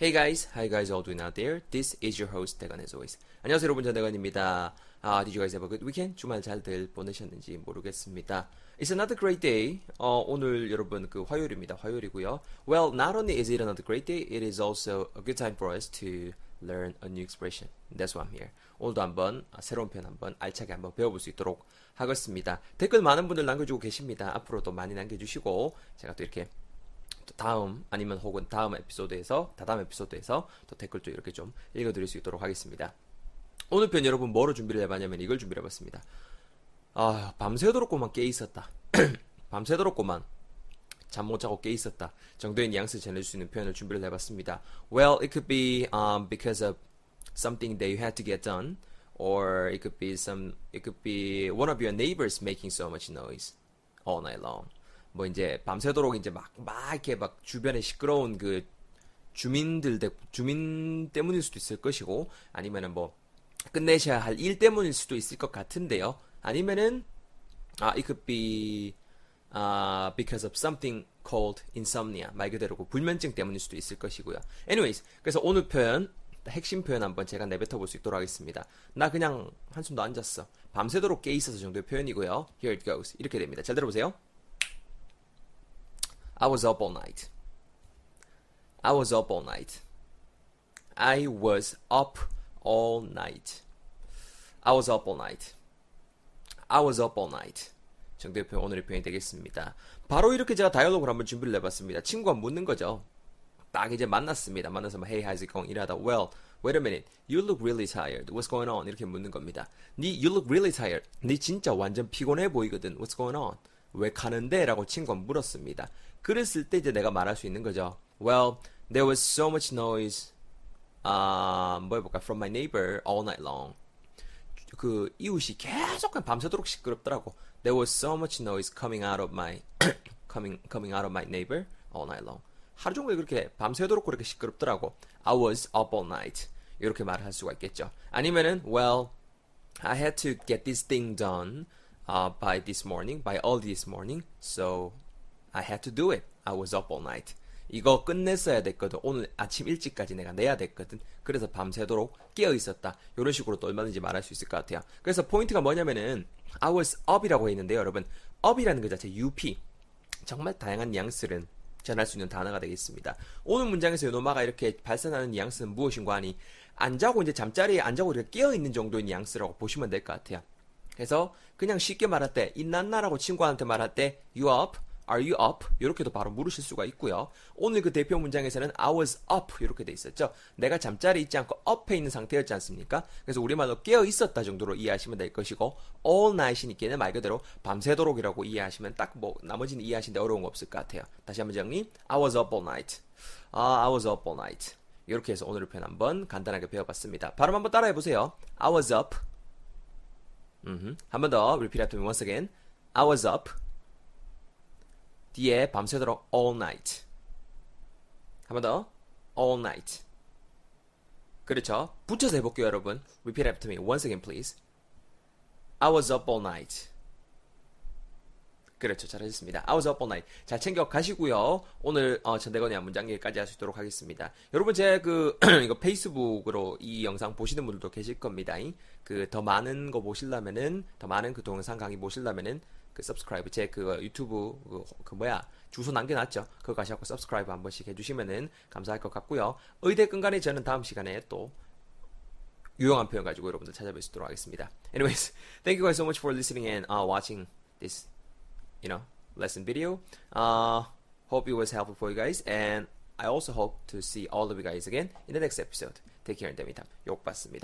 Hey guys, how you guys all doing out there? This is your host 대건 as always. 안녕하세요 여러분 전대건입니다. Uh, did you guys have a good weekend? 주말 잘들 보내셨는지 모르겠습니다. It's another great day. 어, 오늘 여러분 그 화요일입니다. 화요일이고요. Well, not only is it another great day, it is also a good time for us to learn a new expression. That's why I'm here. 오늘도 한번 아, 새로운 표현 한번 알차게 한번 배워볼 수 있도록 하겠습니다. 댓글 많은 분들 남겨주고 계십니다. 앞으로도 많이 남겨주시고 제가 또 이렇게 또 다음 아니면 혹은 다음 에피소드에서 다다음 에피소드에서 또 댓글도 이렇게 좀 읽어드릴 수 있도록 하겠습니다. 오늘 편 여러분 뭐로 준비를 해봤냐면 이걸 준비를 해봤습니다. 아 밤새도록 고만 깨 있었다. 밤새도록 고만 잠못 자고 깨 있었다 정도의 뉘앙스 전해줄 수 있는 표현을 준비를 해봤습니다. Well, it could be um, because of something that you had to get done, or it could be some, it could be one of your neighbors making so much noise all night long. 뭐 이제 밤새도록 이제 막, 막 이렇게 막 주변에 시끄러운 그 주민들, 대- 주민 때문일 수도 있을 것이고, 아니면은 뭐, 끝내셔야 할 일 때문일 수도 있을 것 같은데요. 아니면은, 아, it could be, 아, because of something called insomnia. 말 그대로 그 불면증 때문일 수도 있을 것이고요. Anyways, 그래서 오늘 표현, 핵심 표현 한번 제가 내뱉어 볼 수 있도록 하겠습니다. 나 그냥 한숨도 안 잤어. 밤새도록 깨 있어서 정도의 표현이고요. Here it goes. 이렇게 됩니다. 잘 들어보세요. I was up all night. I was up all night. I was up all night. I was up all night. I was up all night. 정도의 표현, 오늘의 표현이 되겠습니다. 바로 이렇게 제가 다이얼로그를 한번 준비를 해봤습니다. 친구가 묻는 거죠. 딱 이제 만났습니다. 만나서 막, Hey, how's it going? 이러다 Well, wait a minute. You look really tired. What's going on? 이렇게 묻는 겁니다. 니 You look really tired. 니 진짜 완전 피곤해 보이거든. What's going on? 왜 가는데? 라고 친구가 물었습니다. 그랬을 때 이제 내가 말할 수 있는 거죠. Well, there was so much noise. 아, 뭐 해볼까? From my neighbor all night long. 그 이웃이 계속 밤새도록 시끄럽더라고. There was so much noise coming out of my coming coming out of my neighbor all night long. 하루 종일 그렇게 밤새도록 그렇게 시끄럽더라고. I was up all night. 이렇게 말을 할 수가 있겠죠. 아니면은 well, I had to get this thing done uh, by this morning, by early this morning. So I had to do it. I was up all night. 이거 끝냈어야 됐거든. 오늘 아침 일찍까지 내가 내야 됐거든. 그래서 밤새도록 깨어 있었다. 이런 식으로 또 얼마든지 말할 수 있을 것 같아요. 그래서 포인트가 뭐냐면은 I was up이라고 했는데요, 여러분. up이라는 그 자체 UP. 정말 다양한 뉘앙스를 전할 수 있는 단어가 되겠습니다. 오늘 문장에서 요노마가 이렇게 발산하는 뉘앙스는 무엇인가 하니 안 자고 이제 잠자리에 안 자고 이렇게 깨어 있는 정도의 뉘앙스라고 보시면 될 것 같아요. 그래서 그냥 쉽게 말할 때 있났나라고 친구한테 말할 때 you up, are you up 이렇게도 바로 물으실 수가 있고요. 오늘 그 대표 문장에서는 I was up 이렇게 돼 있었죠. 내가 잠자리에 있지 않고 up에 있는 상태였지 않습니까? 그래서 우리말로 깨어 있었다 정도로 이해하시면 될 것이고 all night이니까 말 그대로 밤새도록이라고 이해하시면 딱 뭐 나머지는 이해하시는데 어려운 거 없을 것 같아요. 다시 한번 정리. I was up all night. 아, I was up all night. 이렇게 해서 오늘의 표현 한번 간단하게 배워봤습니다. 발음 한번 따라해 보세요. I was up. 한번 더 repeat after me once again. I was up. 뒤에 밤새도록 all night. 한 번 더. all night. 그렇죠. 붙여서 해볼게요, 여러분. Repeat after me once again, please. I was up all night. 그렇죠. 잘하셨습니다. I was up all night. 잘 챙겨 가시고요. 오늘 어, 전대건의 한 문장 여기까지 할 수 있도록 하겠습니다. 여러분 제 그 이거 페이스북으로 이 영상 보시는 분들도 계실 겁니다. 그 더 많은 거 보시려면은 더 많은 그 동영상 강의 보시려면은 그 subscribe 제 그 유튜브 그, 그 뭐야 주소 남겨놨죠. 그거 가셔서 subscribe 한 번씩 해주시면은 감사할 것 같고요. 의대 끈간에 저는 다음 시간에 또 유용한 표현 가지고 여러분들 찾아뵐 수 있도록 하겠습니다. Anyways, thank you guys so much for listening and uh, watching this, you know, lesson video. Uh, hope it was helpful for you guys, and I also hope to see all of you guys again in the next episode. Take care in the meantime. 욕 받습니다.